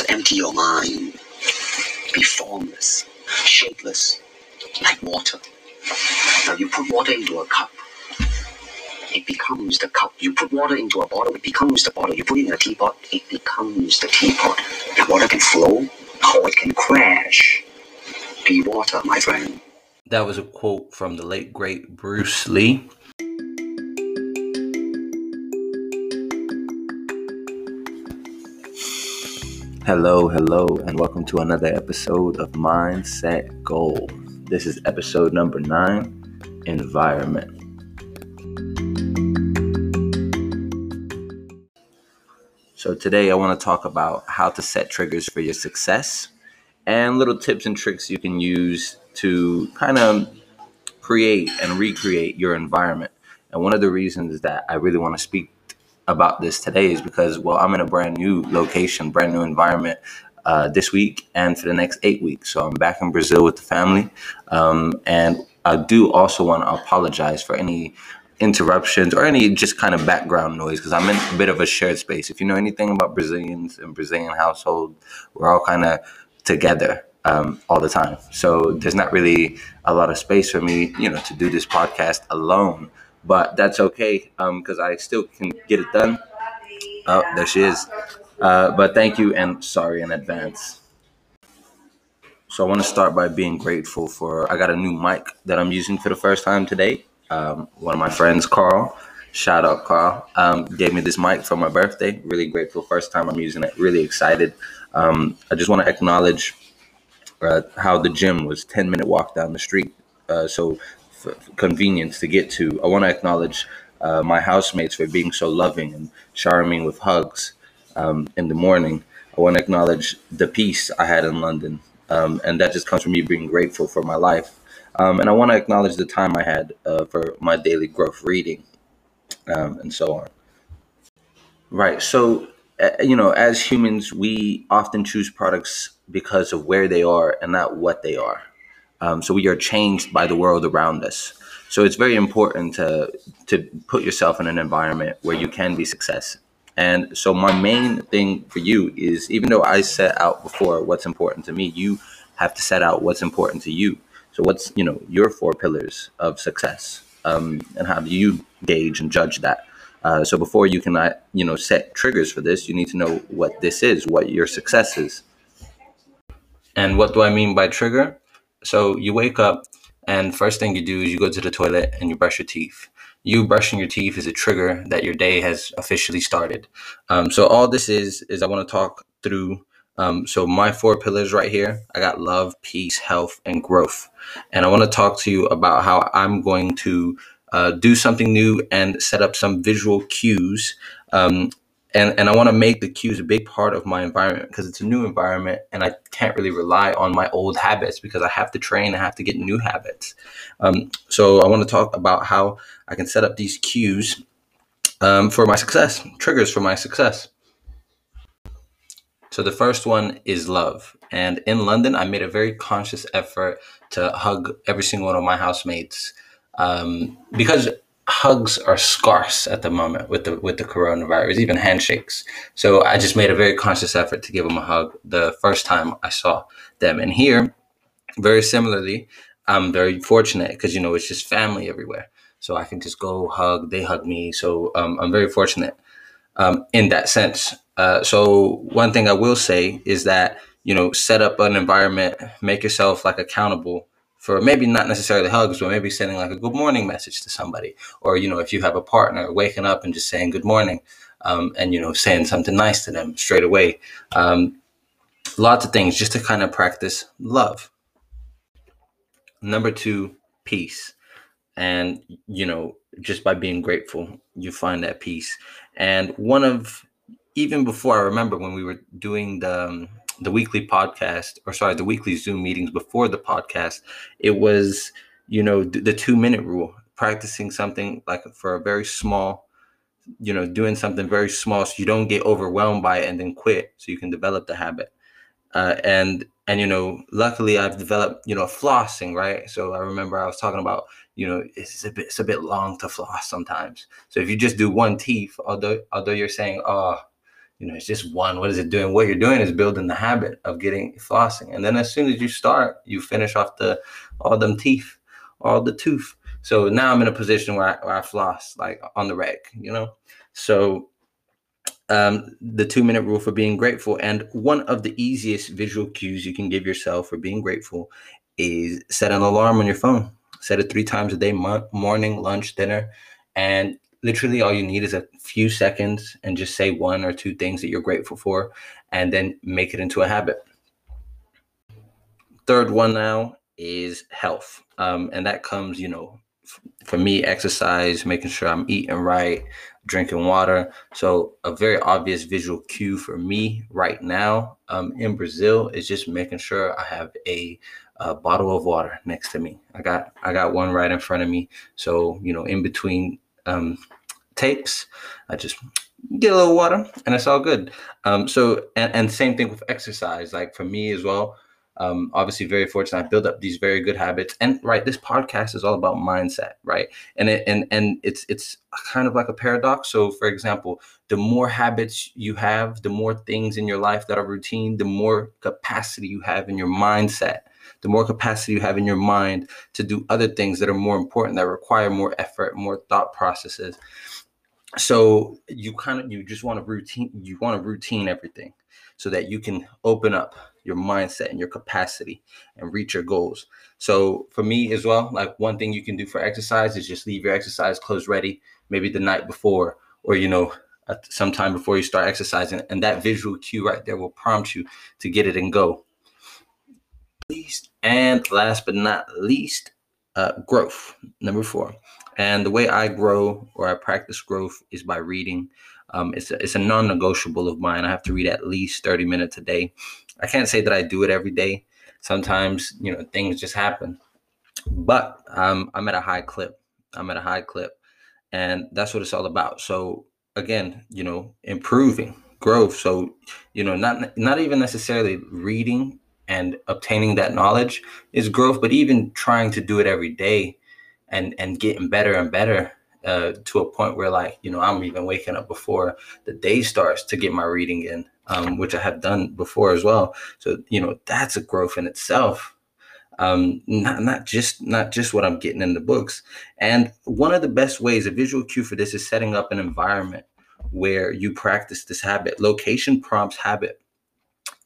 I empty your mind, be formless, shapeless, like water. Now you put water into a cup, it becomes the cup. You put water into a bottle, it becomes the bottle. You put it in a teapot, it becomes the teapot. The water can flow or it can crash. Be water, my friend. That was a quote from the late great Bruce Lee. Hello, hello, and welcome to another episode of Mindset Goal. This is episode number nine Environment. So, today I want to talk about how to set triggers for your success and little tips and tricks you can use to kind of create and recreate your environment. And one of the reasons that I really want to speak about this today is because, well, I'm in a brand new location, brand new environment uh, this week and for the next eight weeks. So I'm back in Brazil with the family. Um, and I do also want to apologize for any interruptions or any just kind of background noise because I'm in a bit of a shared space. If you know anything about Brazilians and Brazilian household, we're all kind of together um, all the time. So there's not really a lot of space for me, you know, to do this podcast alone but that's okay because um, I still can get it done. Oh, there she is. Uh, but thank you and sorry in advance. So I want to start by being grateful for I got a new mic that I'm using for the first time today. Um, one of my friends, Carl, shout out Carl, um, gave me this mic for my birthday. Really grateful. First time I'm using it. Really excited. Um, I just want to acknowledge uh, how the gym was 10 minute walk down the street. Uh, so convenience to get to. I want to acknowledge uh, my housemates for being so loving and me with hugs um, in the morning. I want to acknowledge the peace I had in London, um, and that just comes from me being grateful for my life. Um, and I want to acknowledge the time I had uh, for my daily growth reading, um, and so on. Right. So, uh, you know, as humans, we often choose products because of where they are and not what they are. Um, so we are changed by the world around us. So it's very important to to put yourself in an environment where you can be success. And so my main thing for you is even though I set out before what's important to me, you have to set out what's important to you. So what's you know your four pillars of success, um, and how do you gauge and judge that? Uh, so before you can uh, you know set triggers for this, you need to know what this is, what your success is. And what do I mean by trigger? So you wake up, and first thing you do is you go to the toilet and you brush your teeth. You brushing your teeth is a trigger that your day has officially started. Um, so all this is is I want to talk through. Um, so my four pillars right here, I got love, peace, health, and growth, and I want to talk to you about how I'm going to uh, do something new and set up some visual cues um, and and I want to make the cues a big part of my environment because it's a new environment and I can't really rely on my old habits because I have to train, I have to get new habits. Um, so I want to talk about how I can set up these cues um, for my success, triggers for my success. So the first one is love, and in London, I made a very conscious effort to hug every single one of my housemates um, because hugs are scarce at the moment with the with the coronavirus, even handshakes. So I just made a very conscious effort to give them a hug the first time I saw them. And here, very similarly, I'm very fortunate because you know it's just family everywhere, so I can just go hug. They hug me, so um, I'm very fortunate um, in that sense. Uh, so one thing I will say is that you know set up an environment, make yourself like accountable for maybe not necessarily hugs, but maybe sending like a good morning message to somebody. Or, you know, if you have a partner, waking up and just saying good morning um, and, you know, saying something nice to them straight away. Um, lots of things just to kind of practice love. Number two, peace. And, you know, just by being grateful, you find that peace. And one of, even before I remember when we were doing the, um, the weekly podcast or sorry the weekly zoom meetings before the podcast it was you know the two minute rule practicing something like for a very small you know doing something very small so you don't get overwhelmed by it and then quit so you can develop the habit. Uh, and and you know luckily i've developed you know flossing right? So i remember i was talking about you know it's a bit it's a bit long to floss sometimes. So if you just do one teeth although although you're saying oh you know, it's just one. What is it doing? What you're doing is building the habit of getting flossing. And then as soon as you start, you finish off the all them teeth, all the tooth. So now I'm in a position where I, where I floss like on the reg, you know? So um, the two minute rule for being grateful. And one of the easiest visual cues you can give yourself for being grateful is set an alarm on your phone. Set it three times a day morning, lunch, dinner. And literally all you need is a few seconds and just say one or two things that you're grateful for and then make it into a habit. Third one now is health. Um, and that comes you know f- for me exercise making sure i'm eating right drinking water. So a very obvious visual cue for me right now um, in brazil is just making sure i have a, a bottle of water next to me. I got i got one right in front of me. So you know in between um, tapes. I just get a little water and it's all good. Um, so, and, and same thing with exercise. Like for me as well, um, obviously very fortunate. I build up these very good habits. And right, this podcast is all about mindset, right? And it, and and it's it's kind of like a paradox. So, for example, the more habits you have, the more things in your life that are routine, the more capacity you have in your mindset the more capacity you have in your mind to do other things that are more important, that require more effort, more thought processes. So you kind of you just want to routine you want to routine everything so that you can open up your mindset and your capacity and reach your goals. So for me as well, like one thing you can do for exercise is just leave your exercise clothes ready, maybe the night before, or you know, sometime before you start exercising, and that visual cue right there will prompt you to get it and go least, and last but not least, uh, growth. Number four. And the way I grow or I practice growth is by reading. Um, it's a, it's a non-negotiable of mine. I have to read at least 30 minutes a day. I can't say that I do it every day. Sometimes, you know, things just happen. But um, I'm at a high clip. I'm at a high clip. And that's what it's all about. So again, you know, improving growth. So, you know, not not even necessarily reading and obtaining that knowledge is growth but even trying to do it every day and and getting better and better uh, to a point where like you know i'm even waking up before the day starts to get my reading in um, which i have done before as well. So you know that's a growth in itself. Um, not, not just not just what i'm getting in the books. And one of the best ways a visual cue for this is setting up an environment where you practice this habit. Location prompts habit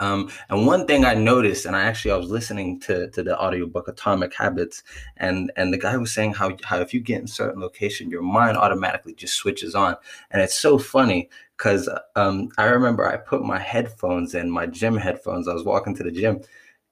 um, and one thing I noticed, and I actually I was listening to to the audiobook Atomic Habits, and and the guy was saying how how if you get in certain location, your mind automatically just switches on, and it's so funny because um, I remember I put my headphones in, my gym headphones. I was walking to the gym,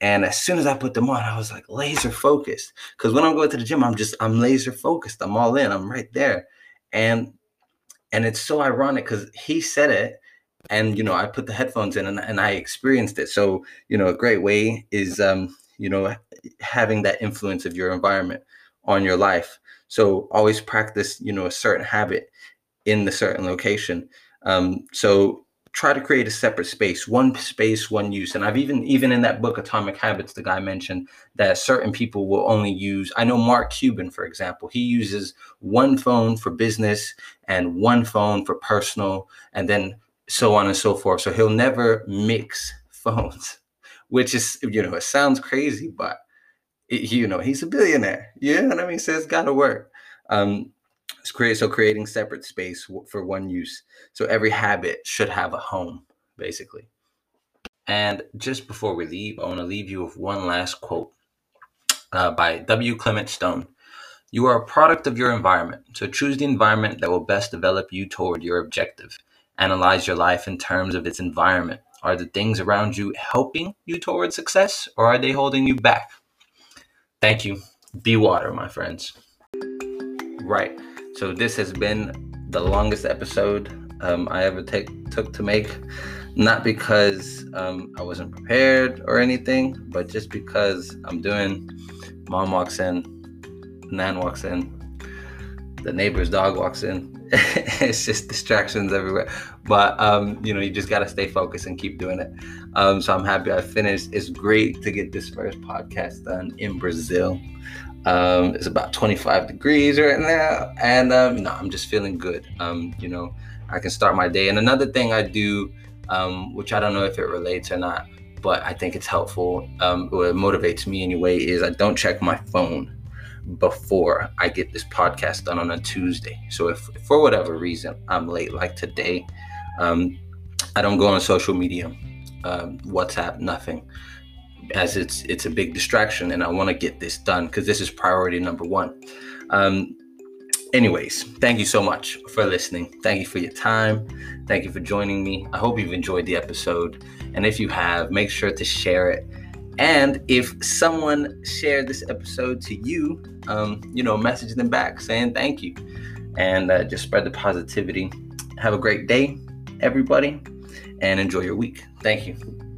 and as soon as I put them on, I was like laser focused. Because when I'm going to the gym, I'm just I'm laser focused. I'm all in. I'm right there, and and it's so ironic because he said it and you know i put the headphones in and, and i experienced it. So you know a great way is um you know having that influence of your environment on your life. So always practice you know a certain habit in the certain location. Um so try to create a separate space one space one use. And i've even even in that book atomic habits the guy mentioned that certain people will only use i know mark cuban for example. He uses one phone for business and one phone for personal. And then so on and so forth. So he'll never mix phones, which is, you know, it sounds crazy, but it, you know, he's a billionaire. You know what I mean? So it's got to work. Um, it's create so creating separate space for one use. So every habit should have a home, basically. And just before we leave, I want to leave you with one last quote uh, by W. Clement Stone. You are a product of your environment, so choose the environment that will best develop you toward your objective. Analyze your life in terms of its environment. Are the things around you helping you towards success or are they holding you back? Thank you. Be water, my friends. Right. So this has been the longest episode um, I ever take took to make. Not because um, I wasn't prepared or anything, but just because I'm doing. Mom walks in, Nan walks in, the neighbor's dog walks in. it's just distractions everywhere. But um, you know, you just gotta stay focused and keep doing it. Um, so I'm happy I finished. It's great to get this first podcast done in Brazil. Um, it's about 25 degrees right now, and um, know, I'm just feeling good. Um, you know, I can start my day. And another thing I do um, which I don't know if it relates or not, but I think it's helpful. Um, what motivates me anyway is I don't check my phone before I get this podcast done on a Tuesday. So if, for whatever reason I'm late, like today, um, I don't go on social media, um, WhatsApp, nothing, as it's it's a big distraction, and I want to get this done because this is priority number one. Um, anyways, thank you so much for listening. Thank you for your time. Thank you for joining me. I hope you've enjoyed the episode, and if you have, make sure to share it. And if someone shared this episode to you, um, you know, message them back saying thank you, and uh, just spread the positivity. Have a great day, everybody and enjoy your week. Thank you.